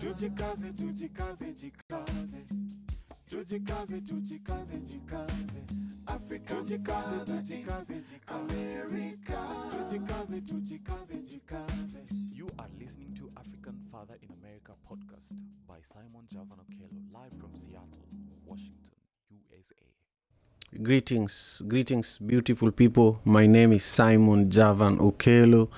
Tujikaze, tujikaze, jikaze. Tujikaze, tujikaze, jikaze. Africa, tujikaze, tujikaze, jikaze. America, tujikaze, tujikaze, jikaze. You are listening to African Father in America podcast by Simon Javan Okello, live from Seattle, Washington, USA. Greetings, greetings, beautiful people. My name is Simon Javan Okelo.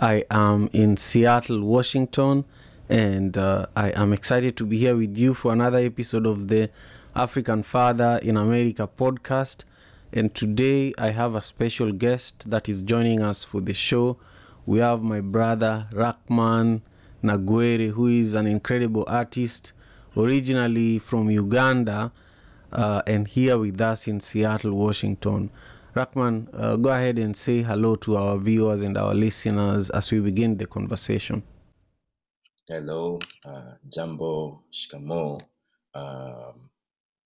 I am in Seattle, Washington, and uh, I am excited to be here with you for another episode of the African Father in America podcast. And today I have a special guest that is joining us for the show. We have my brother Rakman Nagwere, who is an incredible artist, originally from Uganda uh, and here with us in Seattle, Washington. Rakman, uh, go ahead and say hello to our viewers and our listeners as we begin the conversation. Hello, uh, Jambo, Shikamo, um,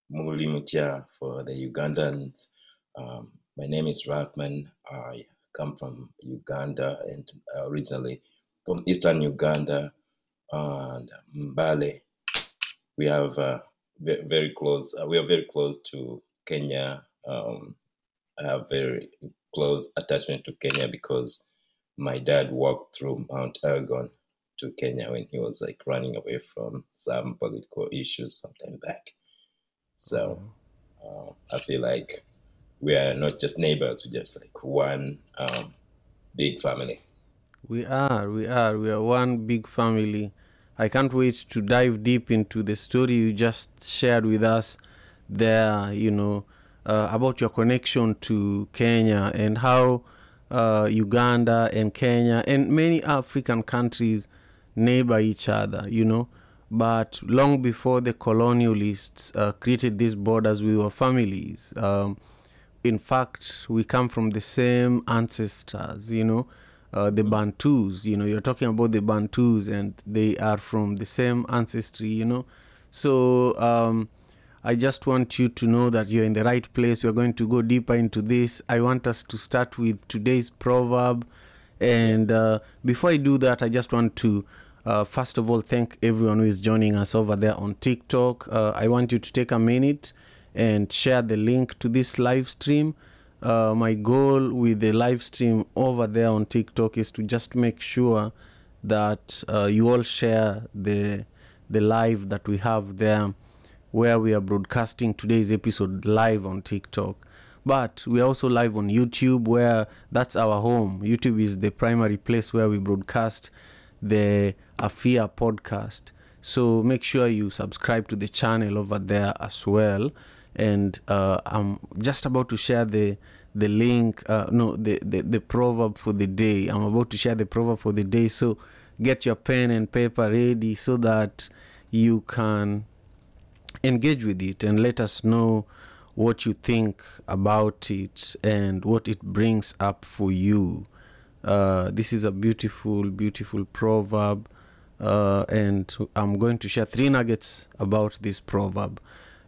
Muli Mutia for the Ugandans. Um, my name is Rakman. I come from Uganda and originally from eastern Uganda and Mbale. We have uh, very close. Uh, we are very close to Kenya. Um, I have very close attachment to Kenya because my dad walked through Mount Elgon to Kenya when he was like running away from some political issues sometime back. So uh, I feel like we are not just neighbors; we're just like one um, big family. We are, we are, we are one big family. I can't wait to dive deep into the story you just shared with us there, you know, uh, about your connection to Kenya and how uh, Uganda and Kenya and many African countries neighbor each other, you know. But long before the colonialists uh, created these borders, we were families. Um, in fact, we come from the same ancestors, you know, uh, the Bantus, you know, you're talking about the Bantus and they are from the same ancestry, you know. So um, I just want you to know that you're in the right place. We're going to go deeper into this. I want us to start with today's proverb. And uh, before I do that, I just want to, uh, first of all, thank everyone who is joining us over there on TikTok. Uh, I want you to take a minute and share the link to this live stream. Uh, my goal with the live stream over there on TikTok is to just make sure that uh, you all share the the live that we have there, where we are broadcasting today's episode live on TikTok. But we are also live on YouTube, where that's our home. YouTube is the primary place where we broadcast the AFIA podcast. So make sure you subscribe to the channel over there as well. And uh, I'm just about to share the the link, uh, no, the, the the proverb for the day. I'm about to share the proverb for the day. So get your pen and paper ready so that you can engage with it and let us know what you think about it and what it brings up for you. Uh, this is a beautiful, beautiful proverb, uh, and I'm going to share three nuggets about this proverb.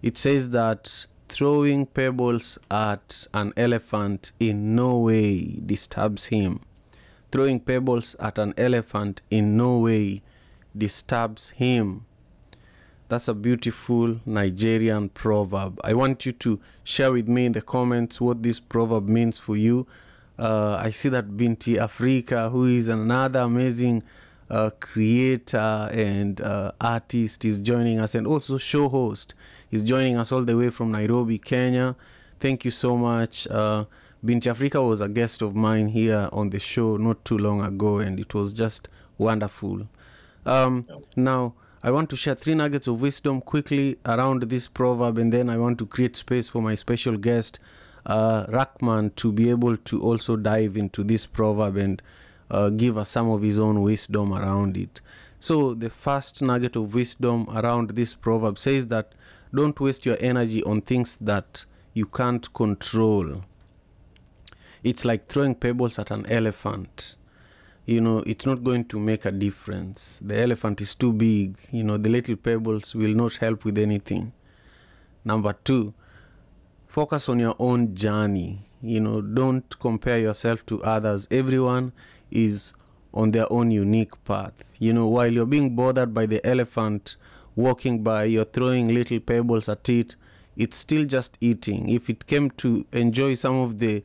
It says that throwing pebbles at an elephant in no way disturbs him. Throwing pebbles at an elephant in no way disturbs him. That's a beautiful Nigerian proverb. I want you to share with me in the comments what this proverb means for you. Uh, I see that Binti Africa, who is another amazing uh, creator and uh, artist, is joining us, and also show host is joining us all the way from Nairobi, Kenya. Thank you so much. Uh, Binti Africa was a guest of mine here on the show not too long ago, and it was just wonderful. Um, now, I want to share three nuggets of wisdom quickly around this proverb, and then I want to create space for my special guest, uh, Rakman, to be able to also dive into this proverb and uh, give us some of his own wisdom around it. So, the first nugget of wisdom around this proverb says that don't waste your energy on things that you can't control. It's like throwing pebbles at an elephant you know it's not going to make a difference the elephant is too big you know the little pebbles will not help with anything number two focus on your own journey you know don't compare yourself to others everyone is on their own unique path. You know, while you're being bothered by the elephant walking by, you're throwing little pebbles at it, it's still just eating. If it came to enjoy some of the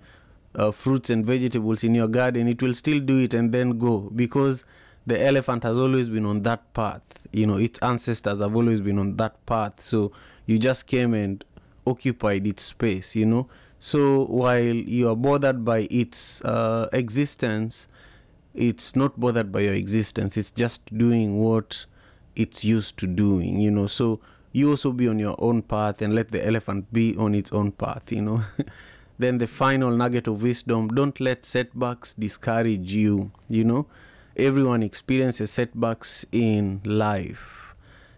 uh, fruits and vegetables in your garden, it will still do it and then go because the elephant has always been on that path. You know, its ancestors have always been on that path. So you just came and occupied its space, you know. So while you are bothered by its uh, existence, it's not bothered by your existence. It's just doing what it's used to doing, you know. So you also be on your own path and let the elephant be on its own path, you know. then the final nugget of wisdom don't let setbacks discourage you, you know. Everyone experiences setbacks in life,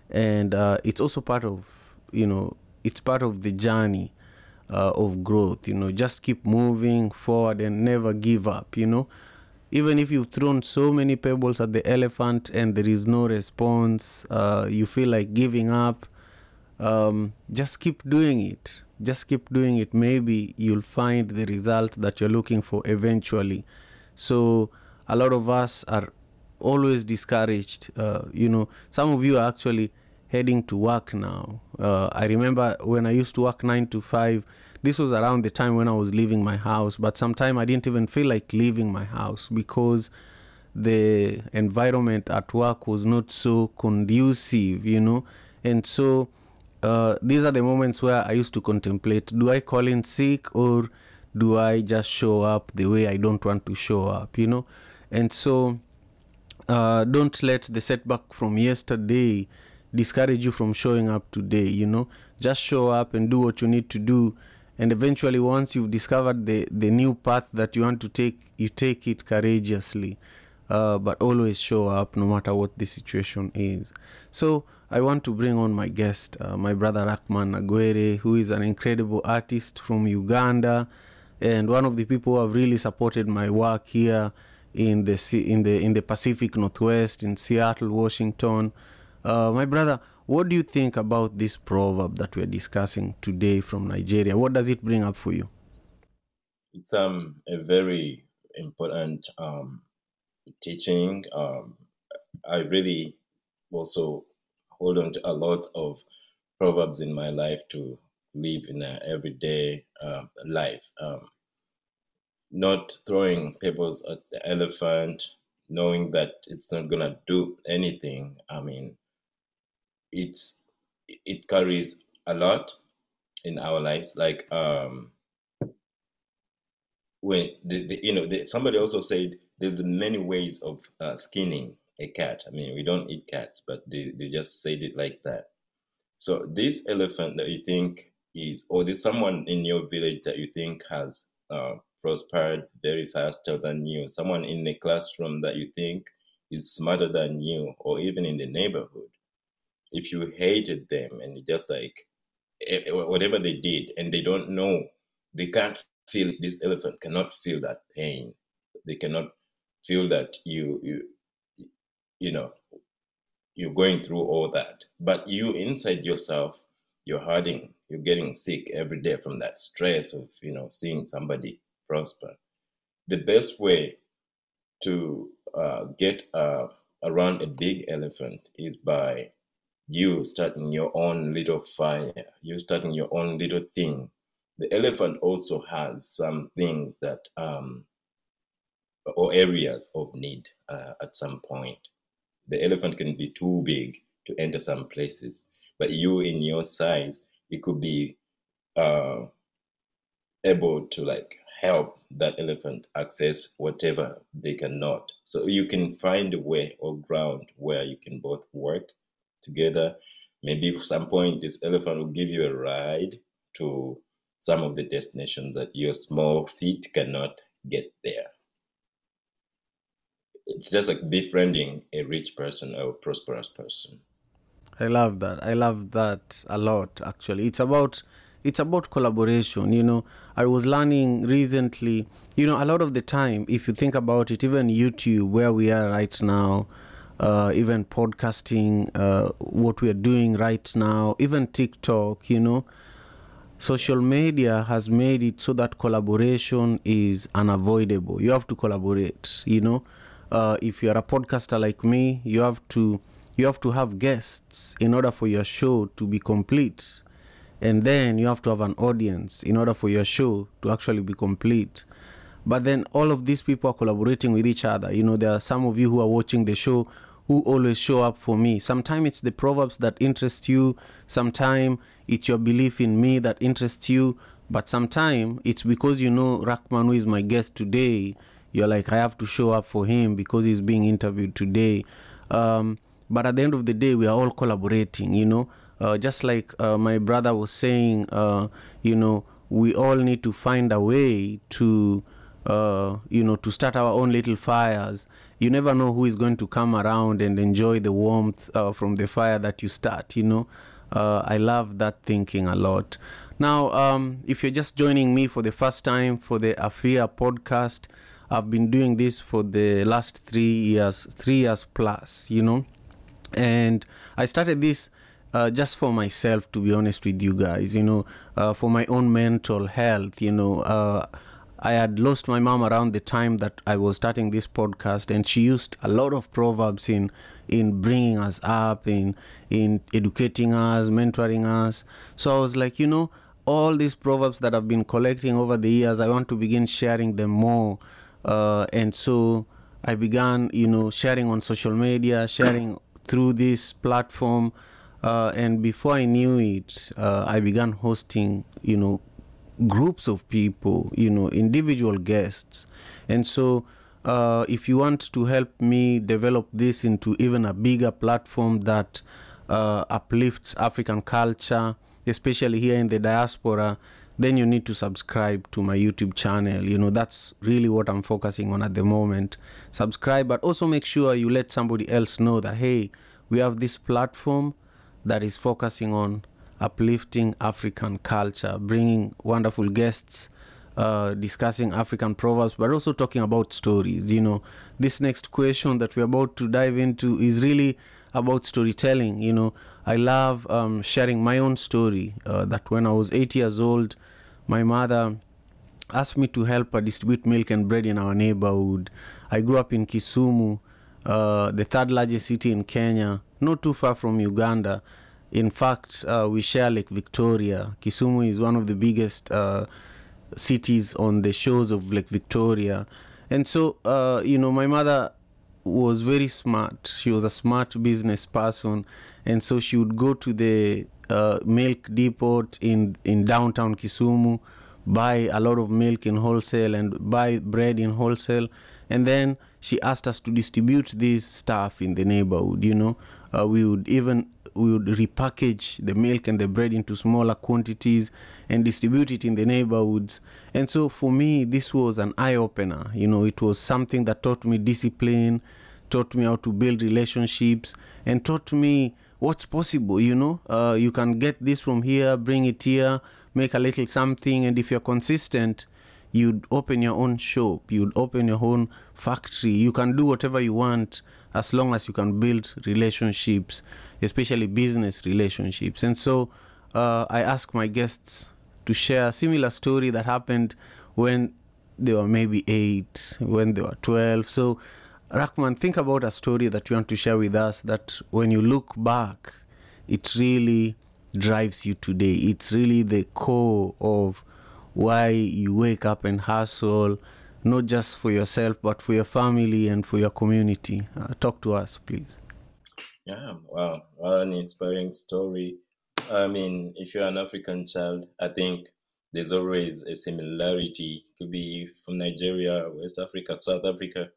and uh, it's also part of, you know, it's part of the journey uh, of growth, you know. Just keep moving forward and never give up, you know even if you've thrown so many pebbles at the elephant and there is no response, uh, you feel like giving up, um, just keep doing it. Just keep doing it. Maybe you'll find the result that you're looking for eventually. So, a lot of us are always discouraged. Uh, you know, some of you are actually heading to work now. Uh, I remember when I used to work nine to five this was around the time when I was leaving my house, but sometime I didn't even feel like leaving my house because the environment at work was not so conducive, you know. And so uh, these are the moments where I used to contemplate do I call in sick or do I just show up the way I don't want to show up, you know? And so uh, don't let the setback from yesterday discourage you from showing up today, you know? Just show up and do what you need to do. And eventually once you've discovered the, the new path that you want to take you take it courageously. Uh, but always show up no matter what the situation is. So i want to bring on my guest uh, my brother rakman Nagwere who is an incredible artist from uganda and one of the people who have really supported my work here in the in the in the pacific northwest in seattle washington uh, my brother what do you think about this proverb that we're discussing today from Nigeria? What does it bring up for you? It's um a very important um, teaching. Um, I really also hold on to a lot of proverbs in my life to live in an everyday um, life. Um, not throwing pebbles at the elephant, knowing that it's not gonna do anything. I mean, it's it carries a lot in our lives. Like um when the, the you know the, somebody also said there's many ways of uh, skinning a cat. I mean we don't eat cats but they, they just said it like that. So this elephant that you think is or there's someone in your village that you think has uh, prospered very faster than you someone in the classroom that you think is smarter than you or even in the neighborhood if you hated them and just like eh, eh, whatever they did and they don't know they can't feel this elephant cannot feel that pain. They cannot feel that you you you know you're going through all that. But you inside yourself you're hurting you're getting sick every day from that stress of you know seeing somebody prosper. The best way to uh, get uh, around a big elephant is by you starting your own little fire, you starting your own little thing. The elephant also has some things that, um, or areas of need uh, at some point. The elephant can be too big to enter some places, but you in your size, it could be uh, able to like help that elephant access whatever they cannot. So you can find a way or ground where you can both work together. Maybe at some point, this elephant will give you a ride to some of the destinations that your small feet cannot get there. It's just like befriending a rich person or a prosperous person. I love that. I love that a lot actually. It's about it's about collaboration, you know. I was learning recently, you know, a lot of the time if you think about it, even YouTube where we are right now, uh, even podcasting, uh, what we are doing right now, even TikTok, you know. Social media has made it so that collaboration is unavoidable. You have to collaborate, you know. uh, if you're a podcaster like me, you have to you have to have guests in order for your show to be complete, and then you have to have an audience in order for your show to actually be complete. But then all of these people are collaborating with each other. You know, there are some of you who are watching the show who always show up for me. Sometimes it's the proverbs that interest you, sometimes it's your belief in me that interests you, but sometimes it's because you know Rakman, who is my guest today, you're like, I have to show up for him because he's being interviewed today. Um, but at the end of the day, we are all collaborating, you know. Uh, just like uh, my brother was saying, uh, you know, we all need to find a way to, uh, you know, to start our own little fires. You never know who is going to come around and enjoy the warmth uh, from the fire that you start, you know. Uh, I love that thinking a lot. Now, um, if you're just joining me for the first time for the AFIA podcast, I've been doing this for the last three years, three years plus, you know. And I started this uh, just for myself, to be honest with you guys, you know, uh, for my own mental health, you know. Uh, I had lost my mom around the time that I was starting this podcast, and she used a lot of proverbs in in bringing us up, in in educating us, mentoring us. So I was like, you know, all these proverbs that I've been collecting over the years, I want to begin sharing them more. Uh, and so I began, you know, sharing on social media, sharing through this platform. Uh, and before I knew it, uh, I began hosting, you know, groups of people, you know, individual guests. And so, uh, if you want to help me develop this into even a bigger platform that uh, uplifts African culture, especially here in the diaspora, then you need to subscribe to my YouTube channel. You know, that's really what I'm focusing on at the moment. Subscribe, but also make sure you let somebody else know that, hey, we have this platform that is focusing on uplifting African culture, bringing wonderful guests, uh, discussing African proverbs, but also talking about stories. You know, this next question that we're about to dive into is really about storytelling. You know, I love um, sharing my own story. Uh, that when I was eight years old, my mother asked me to help her distribute milk and bread in our neighborhood. I grew up in Kisumu, uh, the third largest city in Kenya, not too far from Uganda. In fact, uh, we share Lake Victoria. Kisumu is one of the biggest uh, cities on the shores of Lake Victoria. And so, uh, you know, my mother was very smart. She was a smart business person. And so she would go to the uh, milk depot in, in downtown Kisumu, buy a lot of milk in wholesale and buy bread in wholesale. And then she asked us to distribute this stuff in the neighborhood, you know. Uh, we would even we would repackage the milk and the bread into smaller quantities and distribute it in the neighborhoods. And so for me, this was an eye opener. You know, it was something that taught me discipline, taught me how to build relationships, and taught me what's possible. You know, uh, you can get this from here, bring it here, make a little something, and if you're consistent, you'd open your own shop, you'd open your own factory, you can do whatever you want as long as you can build relationships, especially business relationships. And so uh, I ask my guests to share a similar story that happened when they were maybe eight, when they were 12. So, Rakman, think about a story that you want to share with us that when you look back, it really drives you today. It's really the core of why you wake up and hustle, not just for yourself, but for your family and for your community. Uh, talk to us, please. Yeah, wow, what an inspiring story. I mean, if you're an African child, I think there's always a similarity. Could be from Nigeria, West Africa, South Africa.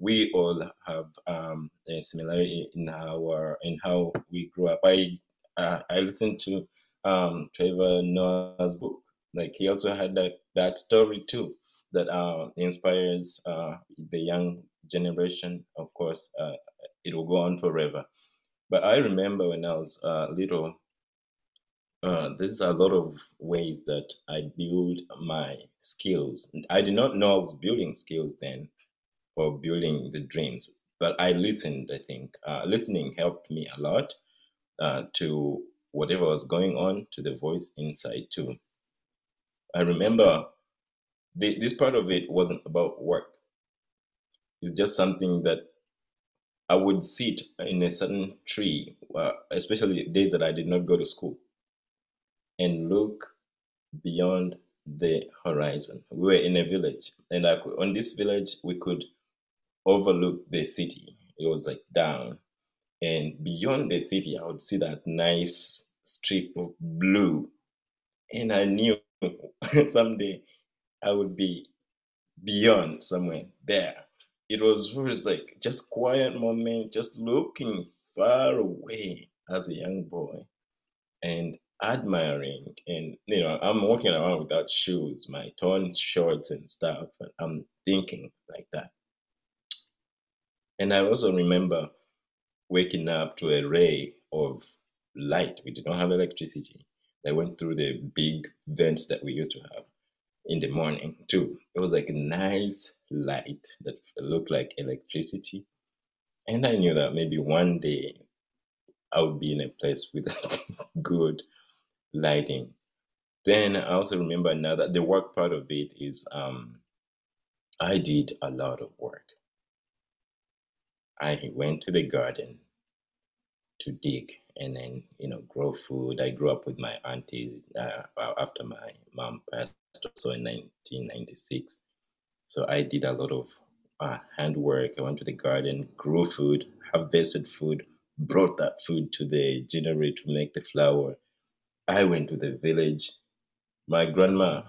We all have um, a similarity in our in how we grew up. I uh, I listened to um, Trevor Noah's book. Like he also had that that story too that uh, inspires uh, the young generation. Of course, uh, it will go on forever. But I remember when I was uh, little, uh, there's a lot of ways that I build my skills. I did not know I was building skills then or building the dreams, but I listened, I think. Uh, listening helped me a lot uh, to whatever was going on, to the voice inside too. I remember the, this part of it wasn't about work. It's just something that I would sit in a certain tree, uh, especially days that I did not go to school, and look beyond the horizon. We were in a village, and I could, on this village we could overlook the city. It was like down, and beyond the city, I would see that nice strip of blue, and I knew someday I would be beyond somewhere there. It was always like just quiet moment, just looking far away as a young boy, and admiring and you know i'm walking around without shoes my torn shorts and stuff and i'm thinking like that. And i also remember waking up to a ray of light. We did not have electricity. That went through the big vents that we used to have in the morning too it was like a nice light that looked like electricity and i knew that maybe one day i would be in a place with good lighting. Then I also remember now that the work part of it is um, I did a lot of work. I went to the garden to dig and then you know grow food. I grew up with my aunties uh, after my mom passed also in 1996. So I did a lot of uh, handwork. I went to the garden, grew food, harvested food, brought that food to the generator to make the flour, I went to the village. My grandma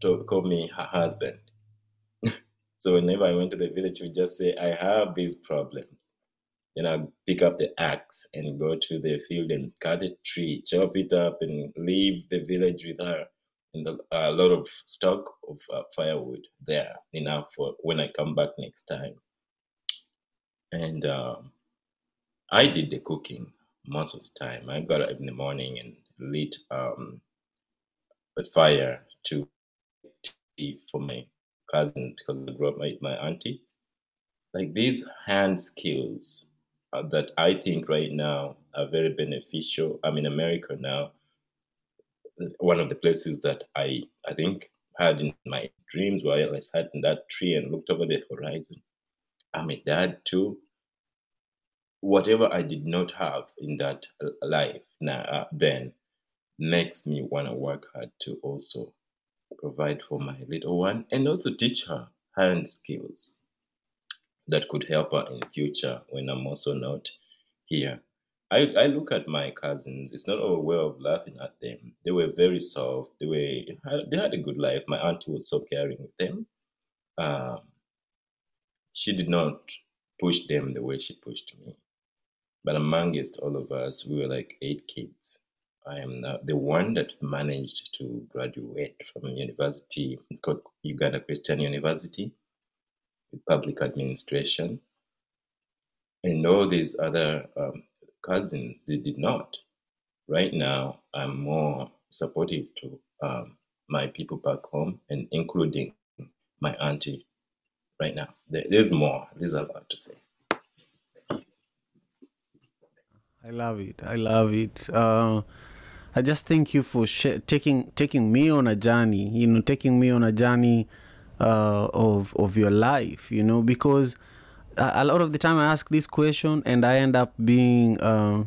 told, called me her husband. so whenever I went to the village, we just say, I have this problems. Then I pick up the axe and go to the field and cut a tree, chop it up, and leave the village with her and a lot of stock of uh, firewood there, enough for when I come back next time. And um, I did the cooking most of the time. I got up in the morning and lit um, a fire to tea for my cousin because I grew up with my auntie. Like these hand skills uh, that I think right now are very beneficial. I'm in America now. One of the places that I I think had in my dreams while I sat in that tree and looked over the horizon. I'm a dad too. Whatever I did not have in that uh, life now uh, then, makes me want to work hard to also provide for my little one and also teach her hand skills that could help her in the future when I'm also not here. I, I look at my cousins. It's not a way of laughing at them. They were very soft. They were they had a good life. My auntie was so caring with them. Um, she did not push them the way she pushed me. But amongst all of us, we were like eight kids. I am the one that managed to graduate from university. It's called Uganda Christian University with public administration. And all these other um, cousins, they did not. Right now, I'm more supportive to um, my people back home and including my auntie right now. There, there's more. There's a lot to say. I love it. I love it. Uh, I just thank you for sh- taking taking me on a journey. You know, taking me on a journey uh, of of your life. You know, because a, lot of the time I ask this question and I end up being uh,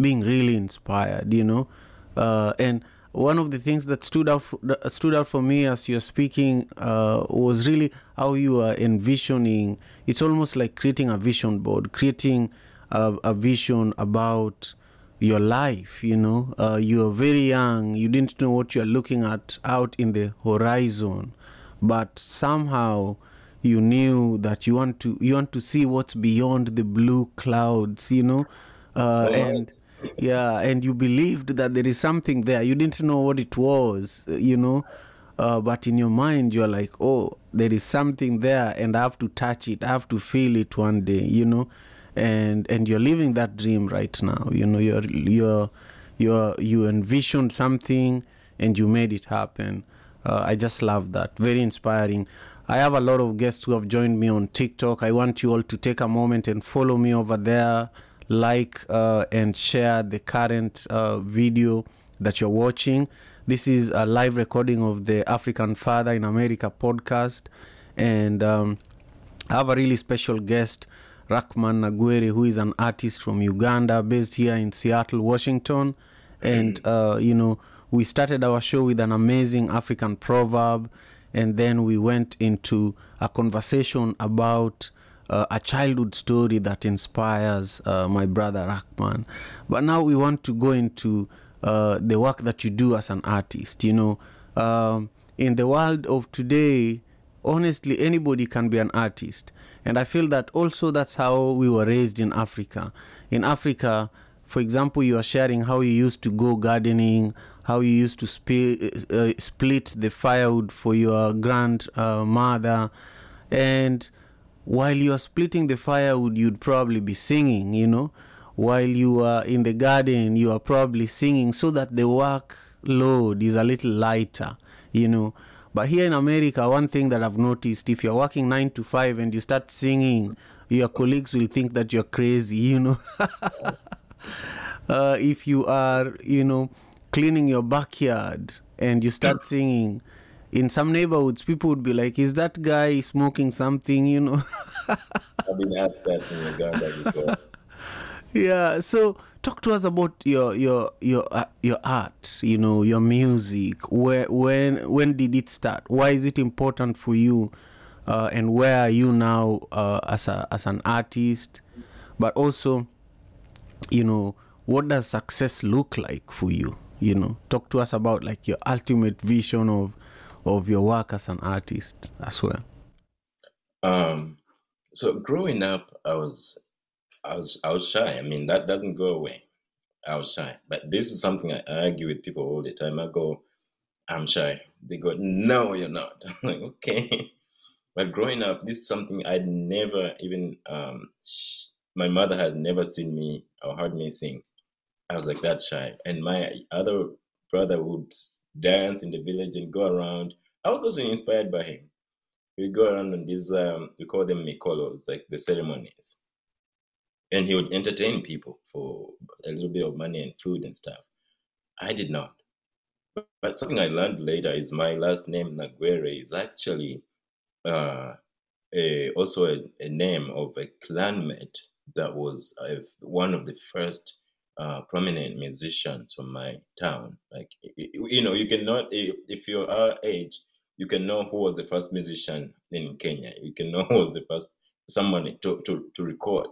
being really inspired. You know, uh, and one of the things that stood out stood out for me as you're speaking uh, was really how you are envisioning. It's almost like creating a vision board, creating a, a vision about your life you know uh, you are very young you didn't know what you're looking at out in the horizon but somehow you knew that you want to you want to see what's beyond the blue clouds you know? Uh, and yeah and you believed that there is something there. You didn't know what it was you know? Uh, but in your mind you're like oh there is something there and i have to touch it. I have to feel it one day you know? And and you're living that dream right now you know? You're you're you're you envisioned something and you made it happen uh, i just love that. Very inspiring. I have a lot of guests who have joined me on tiktok. I want you all to take a moment and follow me over there. Like uh, and share the current uh, video that you're watching. This is a live recording of the african father in america podcast. And um, I have a really special guest, Rakman Nagwere, who is an artist from Uganda, based here in Seattle, Washington. And, uh, you know, we started our show with an amazing African proverb, and then we went into a conversation about uh, a childhood story that inspires uh, my brother Rakman. But now we want to go into uh, the work that you do as an artist. You know, um, in the world of today, honestly, anybody can be an artist. And I feel that also that's how we were raised in Africa. In Africa, for example, you are sharing how you used to go gardening, how you used to sp- uh, split the firewood for your grandmother. and while you are splitting the firewood, you'd probably be singing, you know. While you are in the garden, you are probably singing so that the workload is a little lighter, you know. But here in America, one thing that I've noticed if you're working nine to five and you start singing, your colleagues will think that you're crazy, you know. uh, if you are, you know, cleaning your backyard and you start singing, in some neighborhoods, people would be like, "Is that guy smoking something?" You know. I've been asked that in Uganda before. yeah. So talk to us about your your your uh, your art. You know, your music. Where when when did it start? Why is it important for you? Uh, and where are you now uh, as a as an artist? But also, you know, what does success look like for you? You know, talk to us about like your ultimate vision of of your work as an artist as well? Um, so growing up, I was, I was, I was shy. I mean, that doesn't go away. I was shy, but this is something I argue with people all the time. I go, I'm shy. They go, No, you're not. I'm like, okay. But growing up, this is something I'd never even. Um, sh- my mother had never seen me or heard me sing. I was like that shy, and my other brother would dance in the village and go around. I was also inspired by him. We go around on these, um, we call them mikolos, like the ceremonies. And he would entertain people for a little bit of money and food and stuff. I did not. But, something I learned later is my last name, Nagwere, is actually uh, a, also a, a, name of a clanmate that was uh, one of the first uh, prominent musicians from my town. Like, you know, you cannot, if you're our age, you can know who was the first musician in Kenya. You can know who was the first someone to, to, to record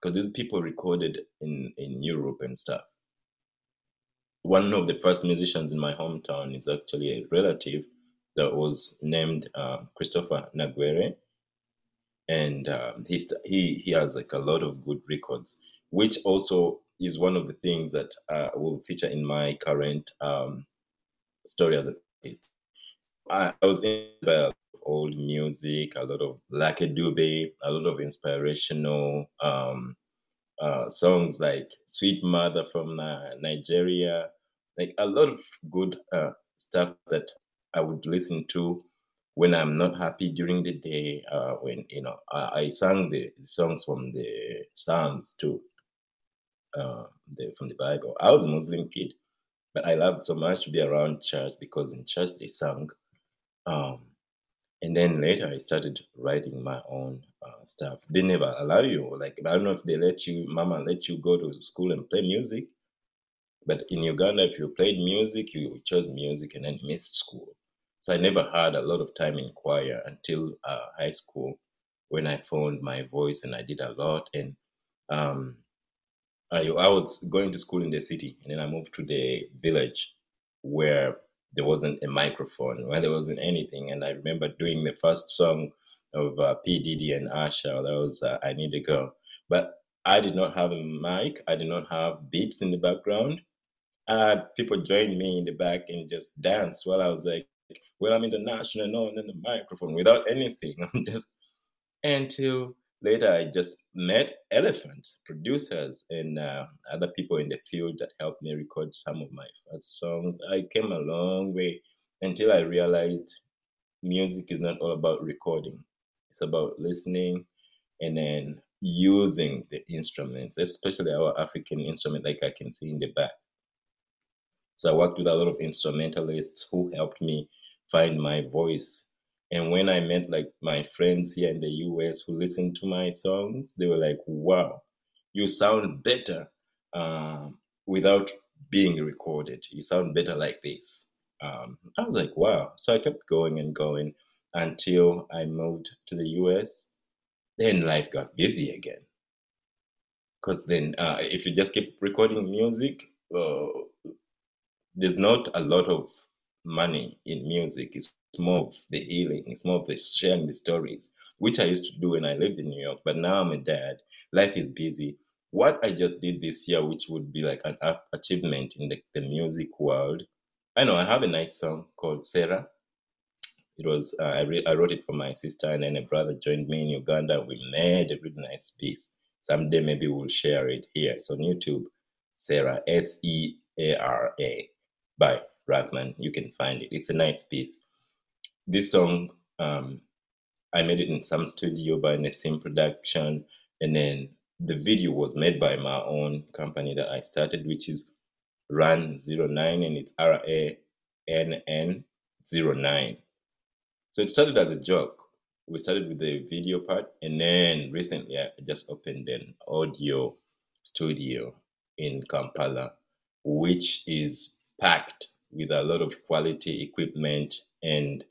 because these people recorded in, in Europe and stuff. One of the first musicians in my hometown is actually a relative that was named uh, Christopher Nagwere. And uh, he, he, he has like a lot of good records, which also is one of the things that uh, will feature in my current um, story as a artist. I, I was in the old music, a lot of Lucky Dube, a lot of inspirational um, uh, songs like Sweet Mother from uh, Nigeria, like a lot of good uh, stuff that I would listen to when I'm not happy during the day. Uh, when you know, I, I sang the songs from the Psalms too uh, the, from the Bible. I was a Muslim kid, but I loved so much to be around church because in church they sang. Um, and then later I started writing my own uh, stuff. They never allow you, like, I don't know if they let you, mama let you go to school and play music. But in Uganda, if you played music, you chose music and then missed school. So I never had a lot of time in choir until uh, high school when I found my voice and I did a lot. And um, I, I was going to school in the city and then I moved to the village where there wasn't a microphone, where there wasn't anything. And I remember doing the first song of uh, P. Diddy and Usher, that was uh, I Need a Girl. But I did not have a mic, I did not have beats in the background. I had people join me in the back and just danced while I was like, well, I'm international, no, and then the microphone without anything. I'm just until later I just met elephants, producers, and uh, other people in the field that helped me record some of my first songs. I came a long way until I realized music is not all about recording. It's about listening and then using the instruments, especially our African instrument, like I can see in the back. So I worked with a lot of instrumentalists who helped me find my voice And when I met like my friends here in the US who listened to my songs, they were like, "Wow, you sound better um, without being recorded. You sound better like this." Um, I was like, "Wow!" So I kept going and going until I moved to the US. Then life got busy again. Because then, uh, if you just keep recording music, uh, there's not a lot of money in music. It's more of the healing. It's more of the sharing the stories, which I used to do when I lived in New York. But now I'm a dad. Life is busy. What I just did this year, which would be like an achievement in the, the music world, I know I have a nice song called Sarah. It was uh, I, re- I wrote it for my sister, and then a brother joined me in Uganda. We made a really nice piece. Someday maybe we'll share it here. It's on YouTube. Sarah S E A R A by You can find it. It's a nice piece. This song, um, I made it in some studio by Nassim Production, and then the video was made by my own company that I started, which is Run 09, and it's R A N N 09. So it started as a joke. We started with the video part, and then recently I just opened an audio studio in Kampala, which is packed with a lot of quality equipment. And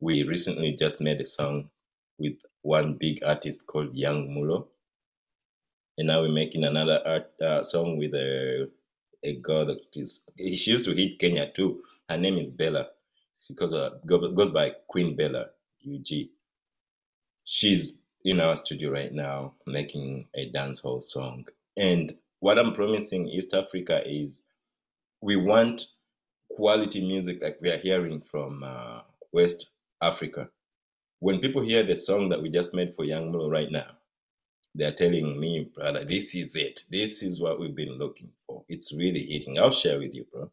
we recently just made a song with one big artist called Young Mulo. And now we're making another art uh, song with a a girl that is she used to hit Kenya too. Her name is Bella. She goes, uh, goes by Queen Bella UG. She's in our studio right now making a dancehall song. And what I'm promising East Africa is we want quality music like we are hearing from uh, West Africa. When people hear the song that we just made for Young Mulo right now, they're telling me, brother, this is it. This is what we've been looking for. It's really hitting. I'll share with you, bro.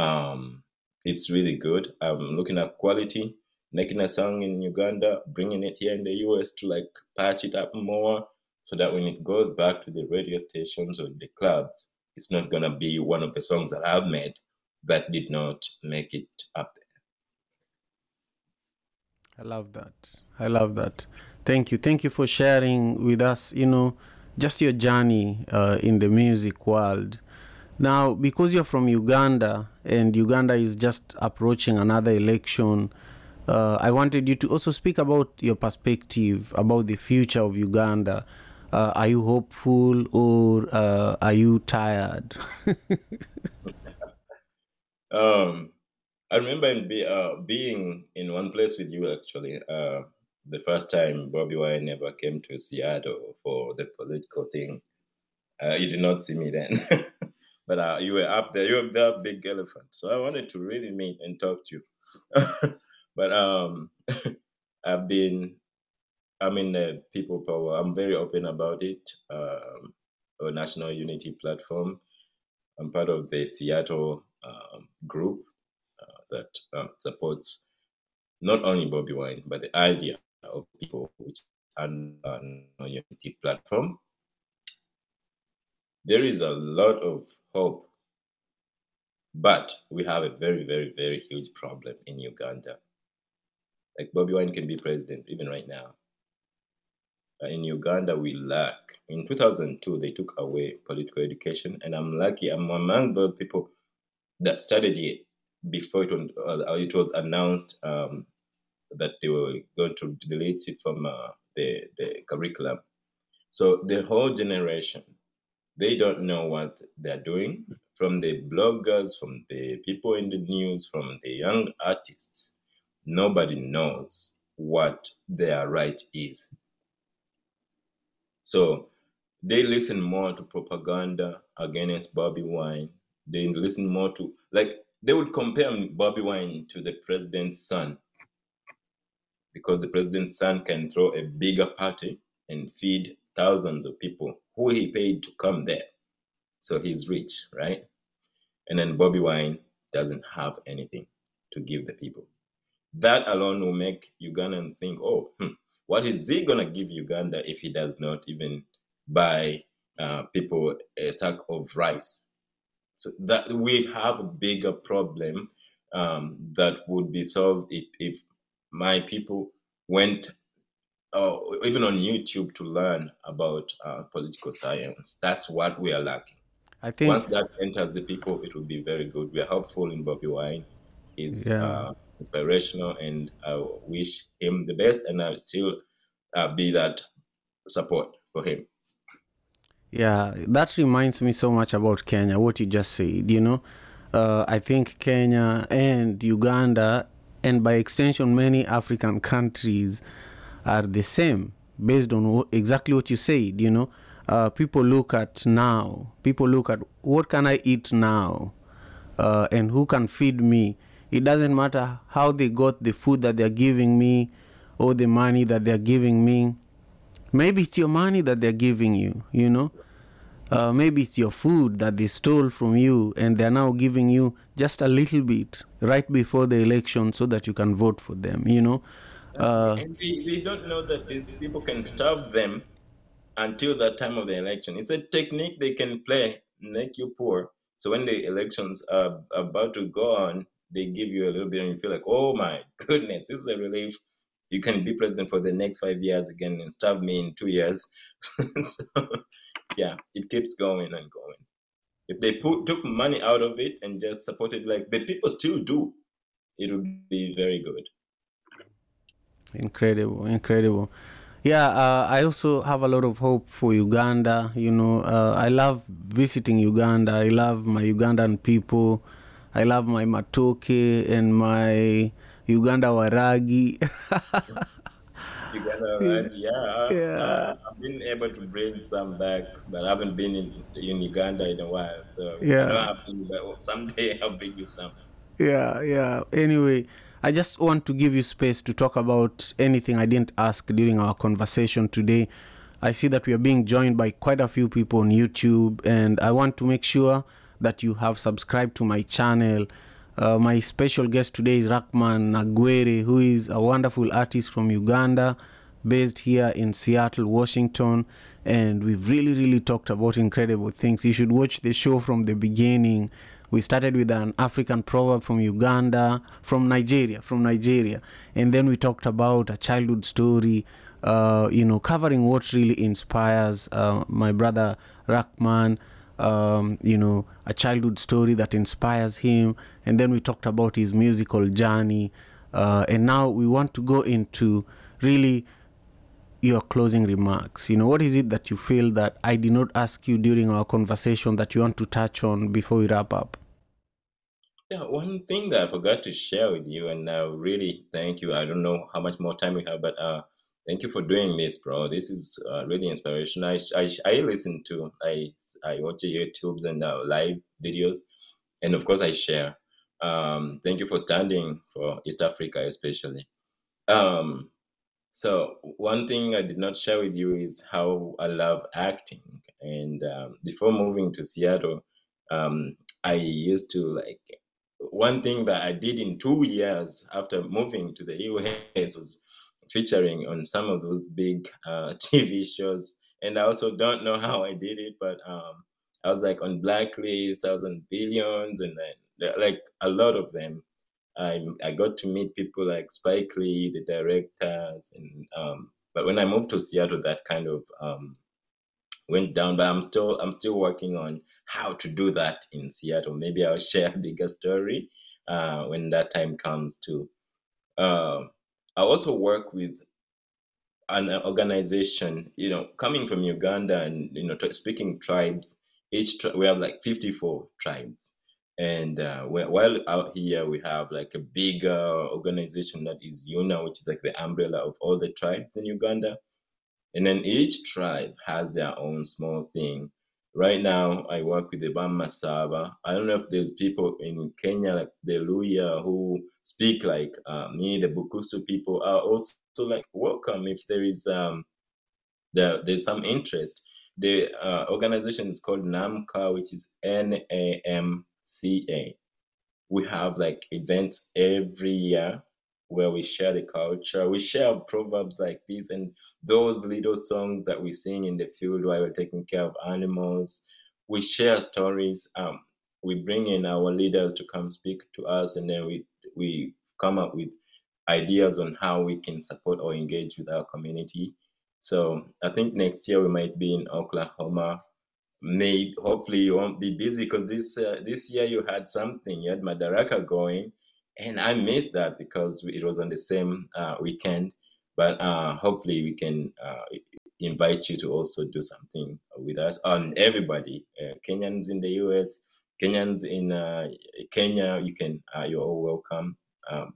Um, it's really good. I'm looking at quality, making a song in Uganda, bringing it here in the US to like patch it up more so that when it goes back to the radio stations or the clubs, it's not gonna be one of the songs that I've made that did not make it up there. I love that. I love that. Thank you. Thank you for sharing with us, you know, just your journey uh, in the music world. Now, because you're from Uganda and Uganda is just approaching another election, uh, I wanted you to also speak about your perspective about the future of Uganda. Uh, are you hopeful or uh, are you tired? um, I remember in be, uh, being in one place with you actually. Uh, the first time Bobby Wine ever came to Seattle for the political thing. Uh, you did not see me then, but uh, you were up there. You were that big elephant. So I wanted to really meet and talk to you. but um, I've been, I'm in the people power. I'm very open about it. Um, national unity platform. I'm part of the Seattle group uh, that um, supports not only Bobby Wine, but the idea of people which are on a unity platform. There is a lot of hope, but we have a very, very, very huge problem in Uganda. Like Bobby Wine can be president even right now. in Uganda, we lack. In 2002, they took away political education, and I'm lucky. I'm among those people that it before it was, uh, it was announced um, that they were going to delete it from uh, the, the curriculum. So the whole generation, they don't know what they're doing. From the bloggers, from the people in the news, from the young artists, nobody knows what their right is. So they listen more to propaganda against Bobby Wine. They listen more to, like, they would compare Bobby Wine to the president's son because the president's son can throw a bigger party and feed thousands of people who he paid to come there. So he's rich, right? And then Bobby Wine doesn't have anything to give the people. That alone will make Ugandans think, oh, hmm, what is he going to give Uganda if he does not even buy uh, people a sack of rice? So that we have a bigger problem um, that would be solved if, if my people went uh, even on YouTube to learn about uh, political science. That's what we are lacking. I think Once that enters the people, it will be very good. We are hopeful in Bobby Wine. He's Yeah. uh, inspirational, and I wish him the best, and I will still uh, be that support for him. Yeah, that reminds me so much about Kenya, what you just said. You know, uh, I think Kenya and Uganda, and by extension, many African countries are the same based on exactly what you said. You know, uh, people look at now, people look at what can I eat now uh, and who can feed me. It doesn't matter how they got the food that they're giving me or the money that they're giving me maybe it's your money that they're giving you you know uh, maybe it's your food that they stole from you and they're now giving you just a little bit right before the election so that you can vote for them you know uh, and they, they don't know that these people can starve them until that time of the election. It's a technique they can play, make you poor. So when the elections are about to go on, they give you a little bit and you feel like, oh my goodness, this is a relief. You can be president for the next five years again and starve me in two years. so, yeah, it keeps going and going. If they put, took money out of it and just supported, like, but people still do, it would be very good. incredible incredible yeah uh, i also have a lot of hope for uganda you know uh, i love visiting uganda i love my ugandan people i love my matoke and my uganda waragi Uganda, right? Yeah, Yeah. Uh, I've been able to bring some back, but I haven't been in, in Uganda in a while. So Yeah. I have to, but someday I'll bring you some. yeah yeah anyway i just want to give you space to talk about anything i didn't ask during our conversation today i see that we are being joined by quite a few people on youtube and i want to make sure that you have subscribed to my channel uh, my special guest today is Rakman Nagwere, who is a wonderful artist from Uganda, based here in Seattle, Washington. And we've really, really talked about incredible things. You should watch the show from the beginning. We started with an African proverb from Uganda, from Nigeria, from Nigeria. And then we talked about a childhood story, uh, you know, covering what really inspires uh, my brother Rakman um, you know, a childhood story that inspires him. And then we talked about his musical journey. Uh, and now we want to go into really your closing remarks. You know, what is it that you feel that I did not ask you during our conversation that you want to touch on before we wrap up? Yeah, one thing that I forgot to share with you, and uh, really thank you. I don't know how much more time we have, but uh, thank you for doing this, bro. This is uh, really inspirational. I, I, I listen to, I, I watch your YouTubes and uh, live videos, and of course I share. Um, thank you for standing for East Africa, especially. Um, so one thing I did not share with you is how I love acting. And um, before moving to Seattle, um, I used to like one thing that I did in two years after moving to the US was featuring on some of those big uh, TV shows. And I also don't know how I did it, but um, I was like on Blacklist, I was on Billions, and then like a lot of them. I I got to meet people like Spike Lee, the directors, and um, but when I moved to Seattle, that kind of um, went down. But I'm still I'm still working on how to do that in Seattle. Maybe I'll share a bigger story uh, when that time comes too. Uh, I also work with an organization, you know, coming from Uganda and you know, speaking tribes. Each tri- we have like 54 tribes, and uh, while out here we have like a big uh, organization that is UNA, which is like the umbrella of all the tribes in Uganda. And then each tribe has their own small thing. Right now, I work with the Bamasaaba. I don't know if there's people in Kenya like the Luhya who speak like uh, me. The Bukusu people are also like welcome if there is um, there, there's some interest. The uh, organization is called NAMCA, which is N A M C A. We have like events every year where we share the culture. We share proverbs like this and those little songs that we sing in the field while we're taking care of animals. We share stories. Um, we bring in our leaders to come speak to us, and then we we come up with ideas on how we can support or engage with our community. So I think next year we might be in Oklahoma. Maybe hopefully you won't be busy because this uh, this year you had something. You had Madaraka going, and I missed that because it was on the same uh, weekend. But uh, hopefully we can uh, invite you to also do something with us and everybody, uh, Kenyans in the US, Kenyans in uh, Kenya. You can uh, you're all welcome.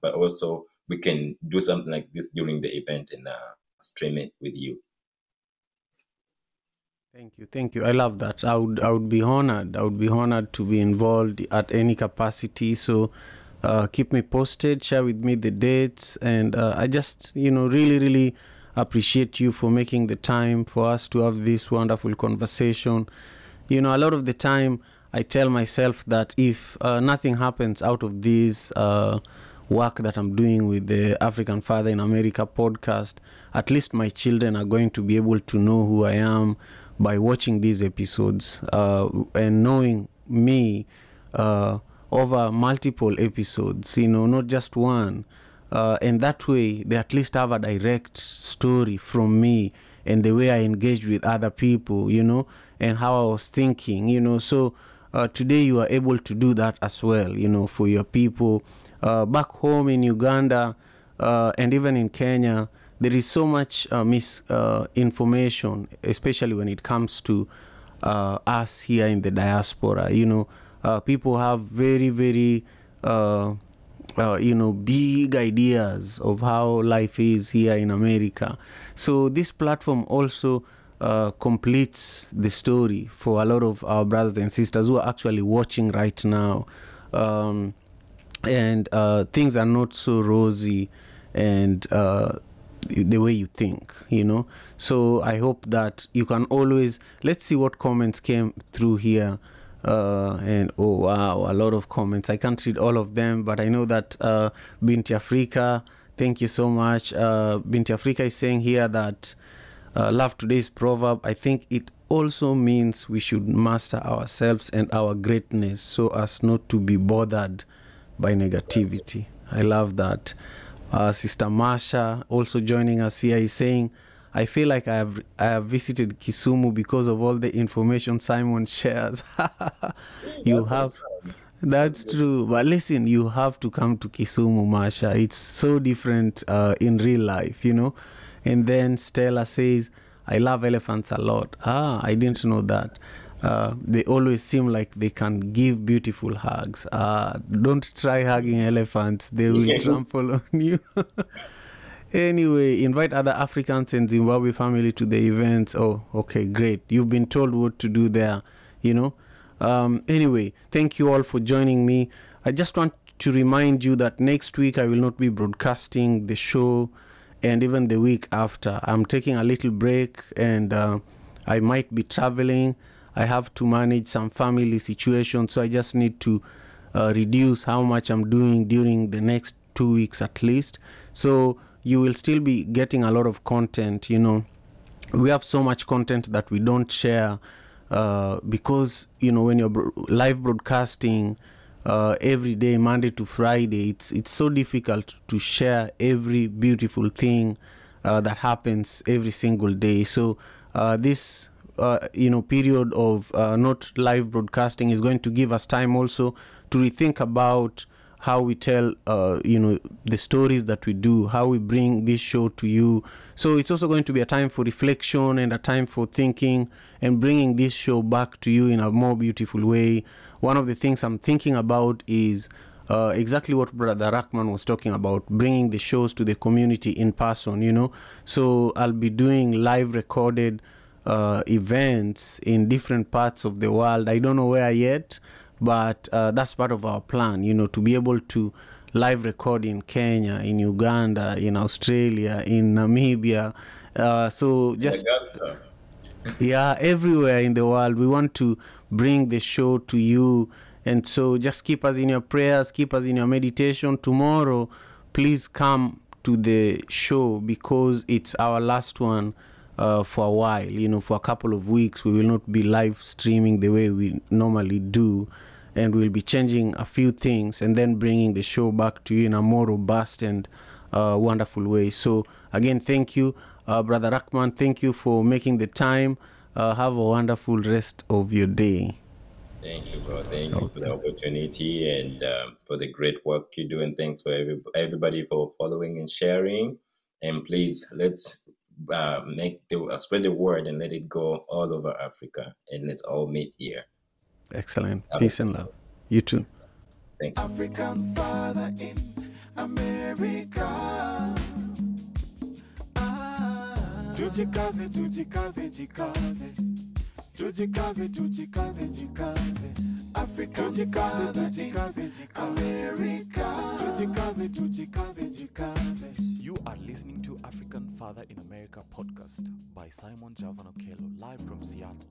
But also we can do something like this during the event and stream it with you. Thank you, thank you. I love that. I would, I would be honored. I would be honored to be involved at any capacity. So, uh, keep me posted. Share with me the dates, and uh, I just, you know, really, really appreciate you for making the time for us to have this wonderful conversation. You know, a lot of the time I tell myself that if uh, nothing happens out of this uh, work that I'm doing with the African Father in America podcast, at least my children are going to be able to know who I am by watching these episodes uh, and knowing me uh, over multiple episodes, you know, not just one. Uh, and that way, they at least have a direct story from me and the way I engage with other people, you know, and how I was thinking, you know. So uh, today, you are able to do that as well, you know, for your people. Uh, back home in Uganda uh, and even in Kenya, there is so much uh, misinformation, especially when it comes to uh, us here in the diaspora. You know, uh, people have very, very, uh, uh, you know, big ideas of how life is here in America. So this platform also uh, completes the story for a lot of our brothers and sisters who are actually watching right now. Um, and uh, things are not so rosy and uh, the way you think you know so i hope that you can always let's see what comments came through here uh, and oh wow a lot of comments. I can't read all of them but i know that uh, binti africa thank you so much. Uh, binti africa is saying here that uh, love today's proverb. I think it also means we should master ourselves and our greatness so as not to be bothered by negativity. I love that. Uh, Sister Masha also joining us here is saying, I feel like I have I have visited Kisumu because of all the information Simon shares. you That's have awesome. that's true. But listen, you have to come to Kisumu, Masha. It's so different uh, in real life, you know. And then Stella says, I love elephants a lot. Ah, I didn't know that. Uh, they always seem like they can give beautiful hugs. Uh, don't try hugging elephants, they will trample on you. anyway, invite other Africans and Zimbabwe family to the events. Oh, okay, great. You've been told what to do there, you know. Um, anyway, thank you all for joining me. I just want to remind you that next week I will not be broadcasting the show, and even the week after. I'm taking a little break, and uh, I might be traveling. I have to manage some family situations, so I just need to uh, reduce how much I'm doing during the next two weeks at least. So you will still be getting a lot of content, you know. We have so much content that we don't share uh, because, you know, when you're live broadcasting uh, every day, Monday to Friday, it's, it's so difficult to share every beautiful thing uh, that happens every single day. So uh, this uh, you know period of uh, not live broadcasting is going to give us time also to rethink about how we tell uh, you know the stories that we do how we bring this show to you. So it's also going to be a time for reflection and a time for thinking and bringing this show back to you in a more beautiful way. One of the things i'm thinking about is uh, exactly what brother Rakman was talking about bringing the shows to the community in person you know. So i'll be doing live recorded uh, events in different parts of the world. I don't know where yet, but uh, that's part of our plan, you know, to be able to live record in Kenya, in Uganda, in Australia, in Namibia. Uh, so just Madagascar. yeah everywhere in the world we want to bring the show to you and so just keep us in your prayers keep us in your meditation tomorrow please come to the show because it's our last one uh, for a while you know for a couple of weeks we will not be live streaming the way we normally do and we'll be changing a few things and then bringing the show back to you in a more robust and uh, wonderful way. So, again, thank you, uh, Brother Rahman. Thank you for making the time. Uh, have a wonderful rest of your day. Thank you, bro. Thank you for the opportunity and um, for the great work you do. And thanks for every, everybody for following and sharing. And please, let's uh, make the uh, spread the word and let it go all over Africa. And let's all meet here. Excellent. Have Peace and love. You too. Thanks. African father in America. Ah, tujikaze, tujikaze, jikaze. Tujikaze, tujikaze, jikaze. Jikaze. America. Jikaze. You are listening to African Father in America podcast by Simon Javan Okello, live from Seattle,